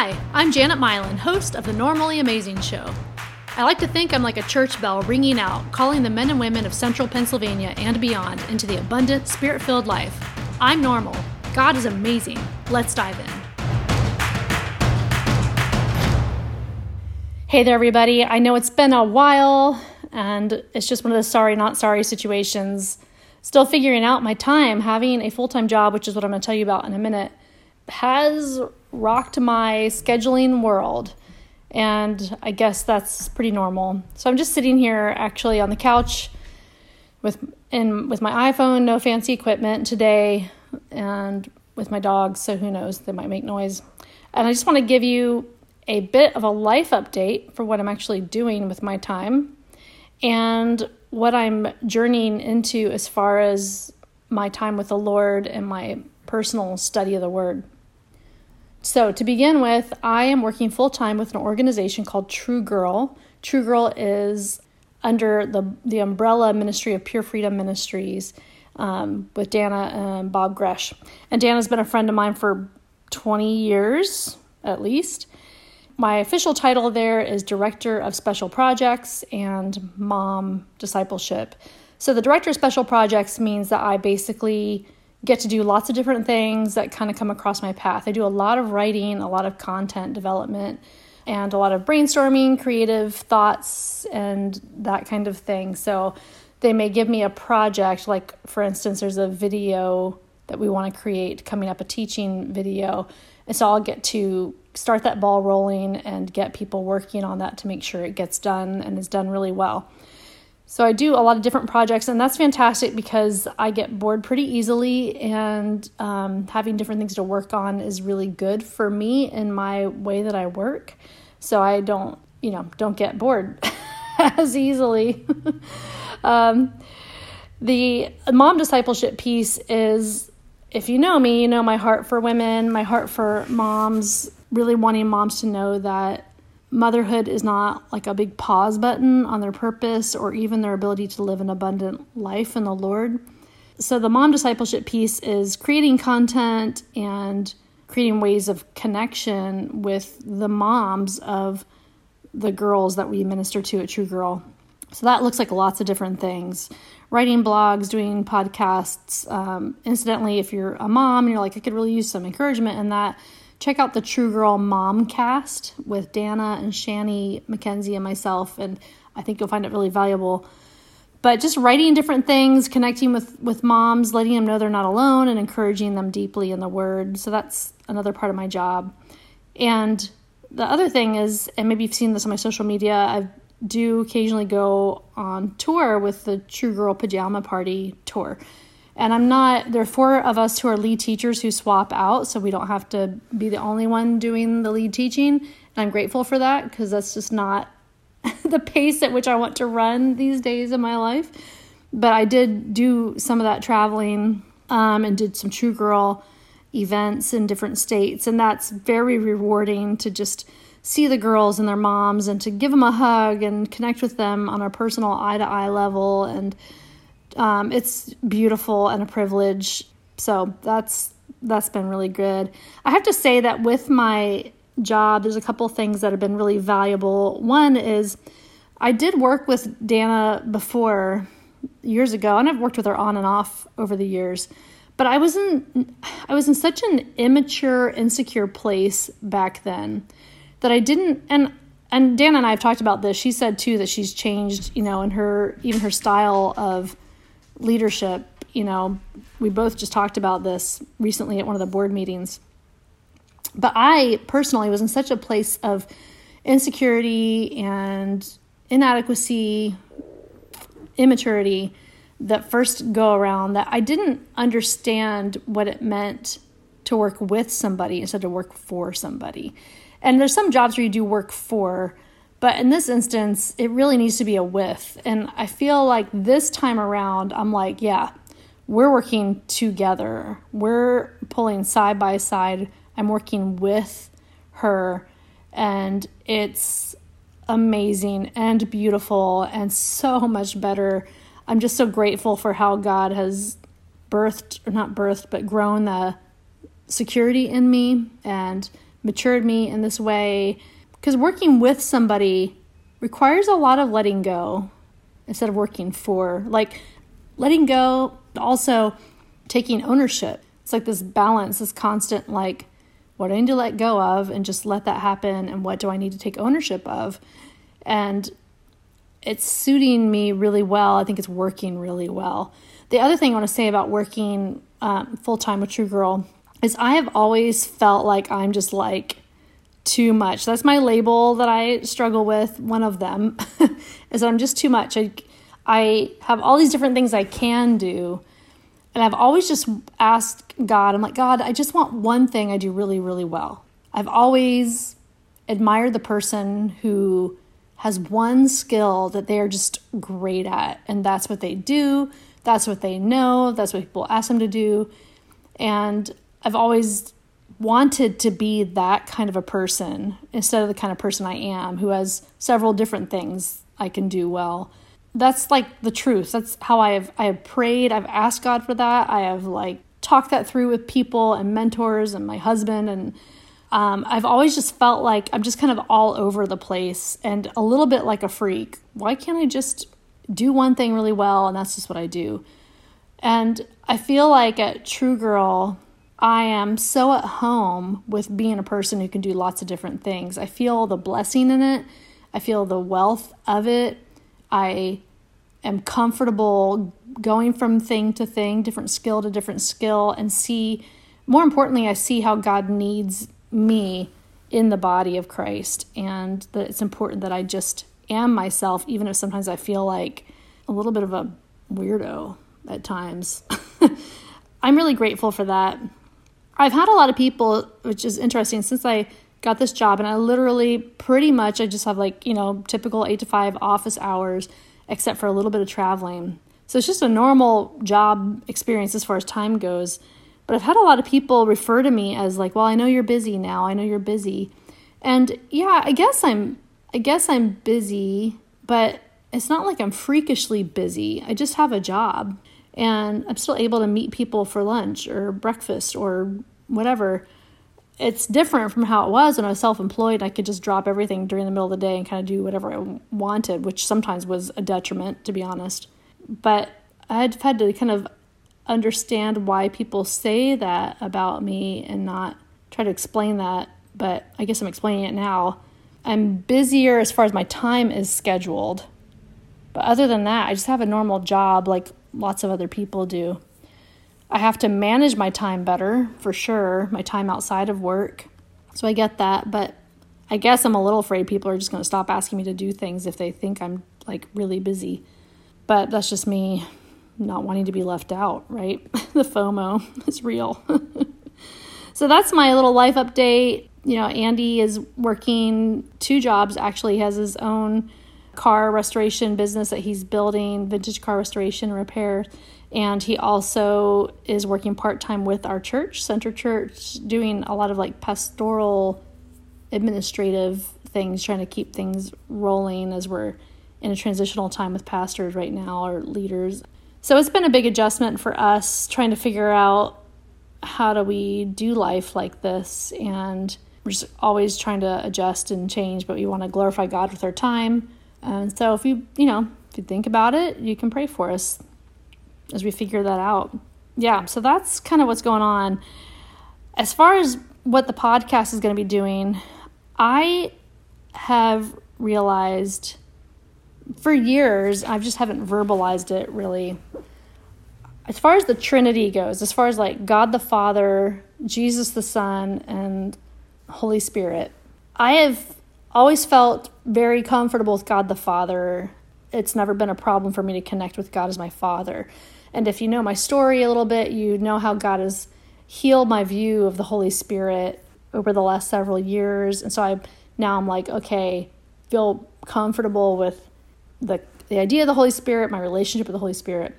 Hi, I'm Janet Mylin, host of the Normally Amazing Show. I like to think I'm like a church bell ringing out, calling the men and women of central Pennsylvania and beyond into the abundant, spirit filled life. I'm normal. God is amazing. Let's dive in. Hey there, everybody. I know it's been a while, and it's just one of those sorry, not sorry situations. Still figuring out my time. Having a full time job, which is what I'm going to tell you about in a minute, has rocked my scheduling world. And I guess that's pretty normal. So I'm just sitting here actually on the couch with and with my iPhone, no fancy equipment today, and with my dogs, so who knows, they might make noise. And I just want to give you a bit of a life update for what I'm actually doing with my time and what I'm journeying into as far as my time with the Lord and my personal study of the Word. So, to begin with, I am working full time with an organization called True Girl. True Girl is under the, the umbrella ministry of Pure Freedom Ministries um, with Dannah and Bob Gresh. And Dannah's been a friend of mine for 20 years at least. My official title there is Director of Special Projects and Mom Discipleship. So, the Director of Special Projects means that I basically get to do lots of different things that kind of come across my path. I do a lot of writing, a lot of content development, and a lot of brainstorming, creative thoughts, and that kind of thing. So they may give me a project, like for instance, there's a video that we want to create coming up, a teaching video. And so I'll get to start that ball rolling and get people working on that to make sure it gets done and is done really well. So I do a lot of different projects, and that's fantastic because I get bored pretty easily, and um, having different things to work on is really good for me in my way that I work. So I don't, you know, don't get bored as easily. um, the mom discipleship piece is, if you know me, you know my heart for women, my heart for moms, really wanting moms to know that motherhood is not like a big pause button on their purpose or even their ability to live an abundant life in the Lord. So, the mom discipleship piece is creating content and creating ways of connection with the moms of the girls that we minister to at True Girl. So, that looks like lots of different things writing blogs, doing podcasts. Um, incidentally, if you're a mom and you're like, I could really use some encouragement in that, check out the True Girl Mom cast with Dannah and Shani McKenzie and myself, and I think you'll find it really valuable. But just writing different things, connecting with, with moms, letting them know they're not alone, and encouraging them deeply in the Word. So that's another part of my job. And the other thing is, and maybe you've seen this on my social media, I do occasionally go on tour with the True Girl Pajama Party tour. And I'm not, there are four of us who are lead teachers who swap out, so we don't have to be the only one doing the lead teaching. And I'm grateful for that because that's just not the pace at which I want to run these days in my life. But I did do some of that traveling um, and did some True Girl events in different states. And that's very rewarding to just see the girls and their moms and to give them a hug and connect with them on a personal eye to eye level and um, it's beautiful and a privilege. So that's that's been really good. I have to say that with my job, there's a couple things that have been really valuable. One is I did work with Dannah before years ago, and I've worked with her on and off over the years. But I was in I was in such an immature, insecure place back then that I didn't and and Dannah and I have talked about this. She said too that she's changed, you know, in her even her style of leadership, you know, we both just talked about this recently at one of the board meetings. But I personally was in such a place of insecurity and inadequacy, immaturity that first go around that I didn't understand what it meant to work with somebody instead of work for somebody. And there's some jobs where you do work for, but in this instance, it really needs to be a with. And I feel like this time around, I'm like, yeah, we're working together. We're pulling side by side. I'm working with her. And it's amazing and beautiful and so much better. I'm just so grateful for how God has birthed, or not birthed, but grown the security in me and matured me in this way. Because working with somebody requires a lot of letting go instead of working for. Like letting go, also taking ownership. It's like this balance, this constant, like, what do I need to let go of and just let that happen? And what do I need to take ownership of? And it's suiting me really well. I think it's working really well. The other thing I want to say about working um, full time with True Girl is I have always felt like I'm just like too much. That's my label that I struggle with. One of them is that I'm just too much. I, I have all these different things I can do. And I've always just asked God, I'm like, God, I just want one thing I do really, really well. I've always admired the person who has one skill that they are just great at, and that's what they do. That's what they know. That's what people ask them to do. And I've always wanted to be that kind of a person instead of the kind of person I am who has several different things I can do well. That's like the truth. That's how I have I have prayed. I've asked God for that. I have like talked that through with people and mentors and my husband and um, I've always just felt like I'm just kind of all over the place and a little bit like a freak. Why can't I just do one thing really well and that's just what I do? And I feel like at True Girl, I am so at home with being a person who can do lots of different things. I feel the blessing in it, I feel the wealth of it. I am comfortable going from thing to thing, different skill to different skill, and see, more importantly, I see how God needs me in the body of Christ, and that it's important that I just am myself, even if sometimes I feel like a little bit of a weirdo at times. I'm really grateful for that. I've had a lot of people, which is interesting, since I got this job, and I literally pretty much I just have like, you know, typical eight to five office hours, except for a little bit of traveling. So it's just a normal job experience as far as time goes. But I've had a lot of people refer to me as like, well, I know you're busy now. I know you're busy. And yeah, I guess I'm I guess I'm busy, but it's not like I'm freakishly busy. I just have a job and I'm still able to meet people for lunch or breakfast or whatever. It's different from how it was when I was self employed. I could just drop everything during the middle of the day and kind of do whatever I wanted, which sometimes was a detriment, to be honest. But I've had to kind of understand why people say that about me and not try to explain that. But I guess I'm explaining it now. I'm busier as far as my time is scheduled. But other than that, I just have a normal job like lots of other people do. I have to manage my time better, for sure, my time outside of work. So I get that, but I guess I'm a little afraid people are just going to stop asking me to do things if they think I'm like really busy. But that's just me not wanting to be left out, right? the FOMO is real. so that's my little life update. You know, Andy is working two jobs, actually, has his own car restoration business that he's building, vintage car restoration repair. And he also is working part time with our church, Center Church, doing a lot of like pastoral administrative things, trying to keep things rolling as we're in a transitional time with pastors right now or leaders. So it's been a big adjustment for us trying to figure out how do we do life like this and we're just always trying to adjust and change, but we want to glorify God with our time and so if you, you know, if you think about it, you can pray for us as we figure that out. Yeah, so that's kind of what's going on. As far as what the podcast is going to be doing, I have realized for years, I just haven't verbalized it really. As far as the Trinity goes, as far as like God the Father, Jesus the Son, and Holy Spirit, I have always felt very comfortable with God the Father. It's never been a problem for me to connect with God as my Father. And if you know my story a little bit, you know how God has healed my view of the Holy Spirit over the last several years. And so I now I'm like, okay, feel comfortable with the the idea of the Holy Spirit, my relationship with the Holy Spirit.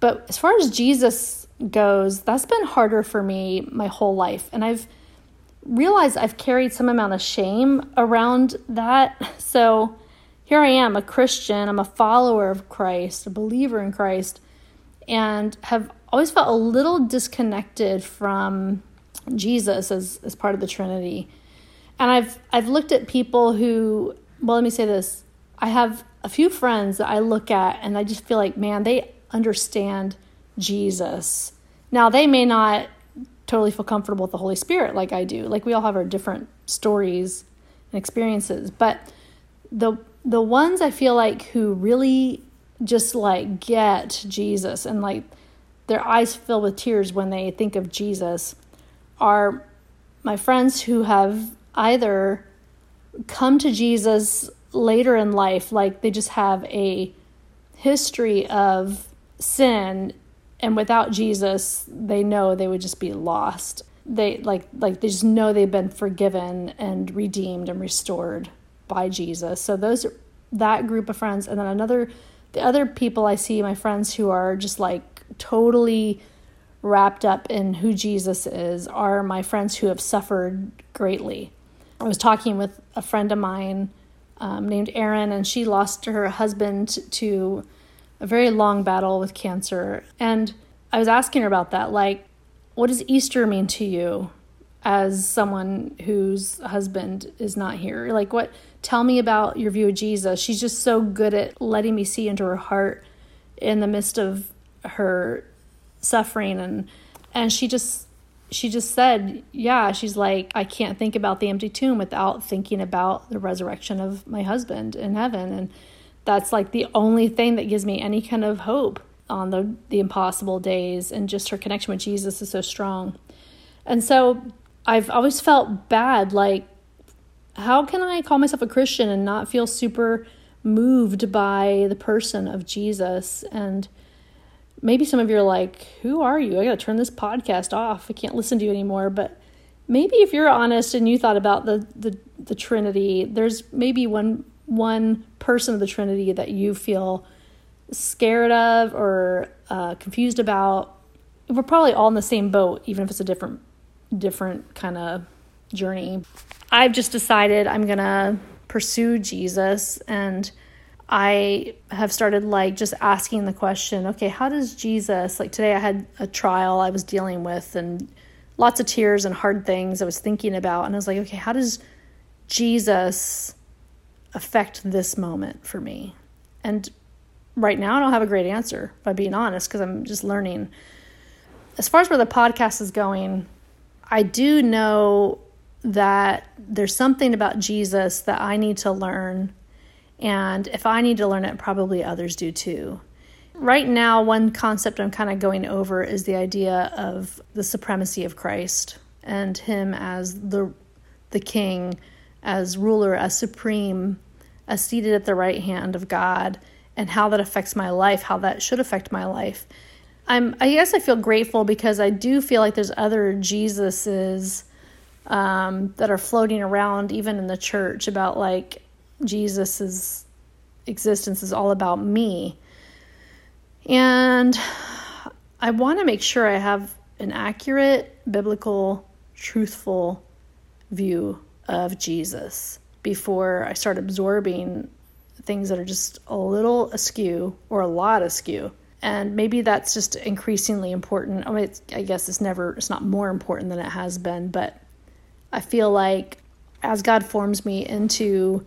But as far as Jesus goes, that's been harder for me my whole life. And I've realize I've carried some amount of shame around that. So here I am, a Christian, I'm a follower of Christ, a believer in Christ, and have always felt a little disconnected from Jesus as, as part of the Trinity. And I've I've looked at people who well, let me say this. I have a few friends that I look at and I just feel like, man, they understand Jesus. Now, they may not totally feel comfortable with the Holy Spirit like I do. Like we all have our different stories and experiences, but the the ones I feel like who really just like get Jesus and like their eyes fill with tears when they think of Jesus are my friends who have either come to Jesus later in life, like they just have a history of sin, and without Jesus, they know they would just be lost. They like like they just know they've been forgiven and redeemed and restored by Jesus. So those that group of friends, and then another the other people I see, my friends who are just like totally wrapped up in who Jesus is, are my friends who have suffered greatly. I was talking with a friend of mine um, named Erin, and she lost her husband to a very long battle with cancer. And I was asking her about that. Like, what does Easter mean to you as someone whose husband is not here? Like, what? Tell me about your view of Jesus. She's just so good at letting me see into her heart in the midst of her suffering and and she just she just said, yeah, she's like, I can't think about the empty tomb without thinking about the resurrection of my husband in heaven. And that's like the only thing that gives me any kind of hope on the, the impossible days. And just her connection with Jesus is so strong. And so I've always felt bad. Like, how can I call myself a Christian and not feel super moved by the person of Jesus? And maybe some of you are like, Who are you? I got to turn this podcast off. I can't listen to you anymore. But maybe if you're honest and you thought about the, the, the Trinity, there's maybe one, one person of the Trinity that you feel scared of or uh, confused about. We're probably all in the same boat, even if it's a different, different kind of journey. I've just decided I'm to pursue Jesus and I have started like just asking the question, okay, how does Jesus, like today I had a trial I was dealing with and lots of tears and hard things I was thinking about. And I was like, okay, how does Jesus affect this moment for me? And right now I don't have a great answer, if I'm being honest, because I'm just learning. As far as where the podcast is going, I do know that there's something about Jesus that I need to learn and if I need to learn it, probably others do too. Right now, one concept I'm kind of going over is the idea of the supremacy of Christ and Him as the, the King, as ruler, as supreme, as seated at the right hand of God, and how that affects my life, how that should affect my life. I'm, I guess I feel grateful because I do feel like there's other Jesuses um, that are floating around, even in the church, about like Jesus's existence is all about me. And I want to make sure I have an accurate, biblical, truthful view of Jesus before I start absorbing things that are just a little askew or a lot askew. And maybe that's just increasingly important. I mean, I guess it's never, it's not more important than it has been, but I feel like as God forms me into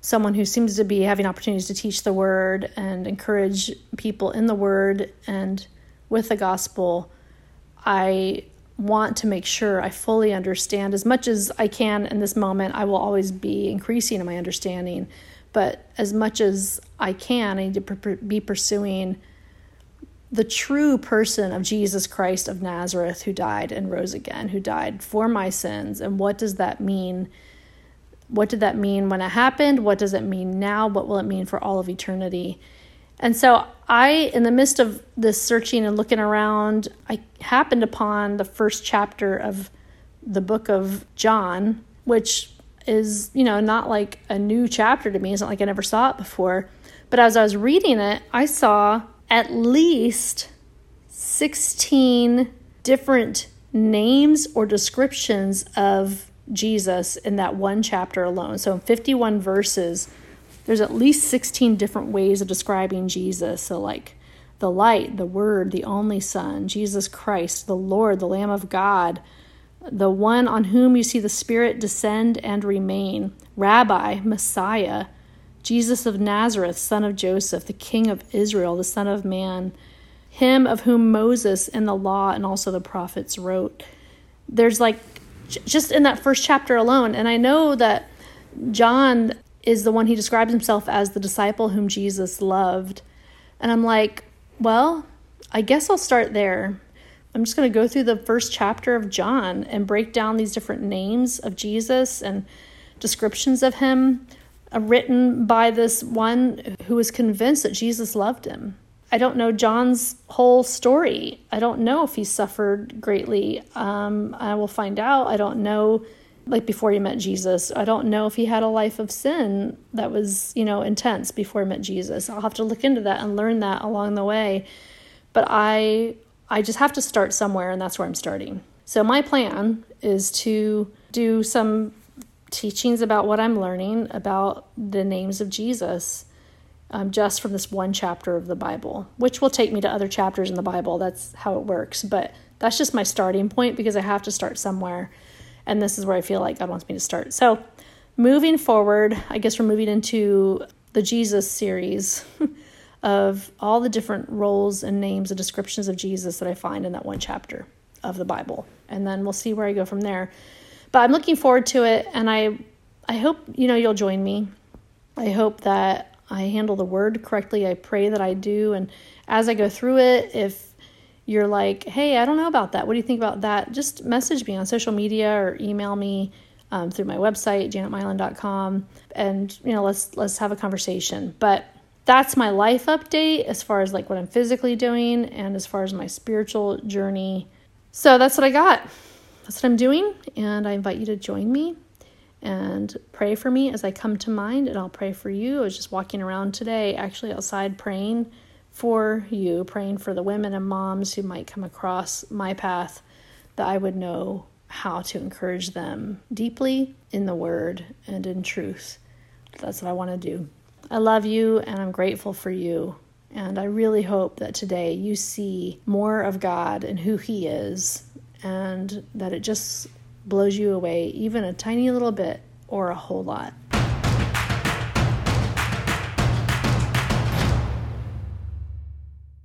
someone who seems to be having opportunities to teach the word and encourage people in the word and with the gospel, I want to make sure I fully understand as much as I can in this moment. I will always be increasing in my understanding, but as much as I can, I need to be pursuing the true person of Jesus Christ of Nazareth who died and rose again, who died for my sins. And what does that mean? What did that mean when it happened? What does it mean now? What will it mean for all of eternity? And so I, in the midst of this searching and looking around, I happened upon the first chapter of the book of John, which is, you know, not like a new chapter to me. It's not like I never saw it before. But as I was reading it, I saw at least 16 different names or descriptions of Jesus in that one chapter alone. So in 51 verses, there's at least 16 different ways of describing Jesus. So, like the light, the Word, the only Son, Jesus Christ, the Lord, the Lamb of God, the one on whom you see the Spirit descend and remain, Rabbi, Messiah, Jesus of Nazareth, son of Joseph, the King of Israel, the Son of Man, him of whom Moses and the law and also the prophets wrote. There's like just in that first chapter alone, and I know that John is the one he describes himself as the disciple whom Jesus loved. And I'm like, well, I guess I'll start there. I'm just going to go through the first chapter of John and break down these different names of Jesus and descriptions of him uh, written by this one who was convinced that Jesus loved him. I don't know John's whole story. I don't know if he suffered greatly. Um, I will find out. I don't know, like before he met Jesus. I don't know if he had a life of sin that was, you know, intense before he met Jesus. I'll have to look into that and learn that along the way. But I I just have to start somewhere, and that's where I'm starting. So, my plan is to do some teachings about what I'm learning about the names of Jesus um, just from this one chapter of the Bible, which will take me to other chapters in the Bible. That's how it works. But that's just my starting point because I have to start somewhere. And this is where I feel like God wants me to start. So, moving forward, I guess we're moving into the Jesus series. of all the different roles and names and descriptions of Jesus that I find in that one chapter of the Bible. And then we'll see where I go from there. But I'm looking forward to it and I I hope you know you'll join me. I hope that I handle the word correctly. I pray that I do and as I go through it if you're like, "Hey, I don't know about that. What do you think about that?" Just message me on social media or email me um, through my website janetmylin.com and you know let's let's have a conversation. But that's my life update as far as like what I'm physically doing and as far as my spiritual journey. So that's what I got. That's what I'm doing. And I invite you to join me and pray for me as I come to mind. And I'll pray for you. I was just walking around today, actually outside, praying for you, praying for the women and moms who might come across my path, that I would know how to encourage them deeply in the word and in truth. That's what I want to do. I love you and I'm grateful for you. And I really hope that today you see more of God and who He is, and that it just blows you away, even a tiny little bit or a whole lot.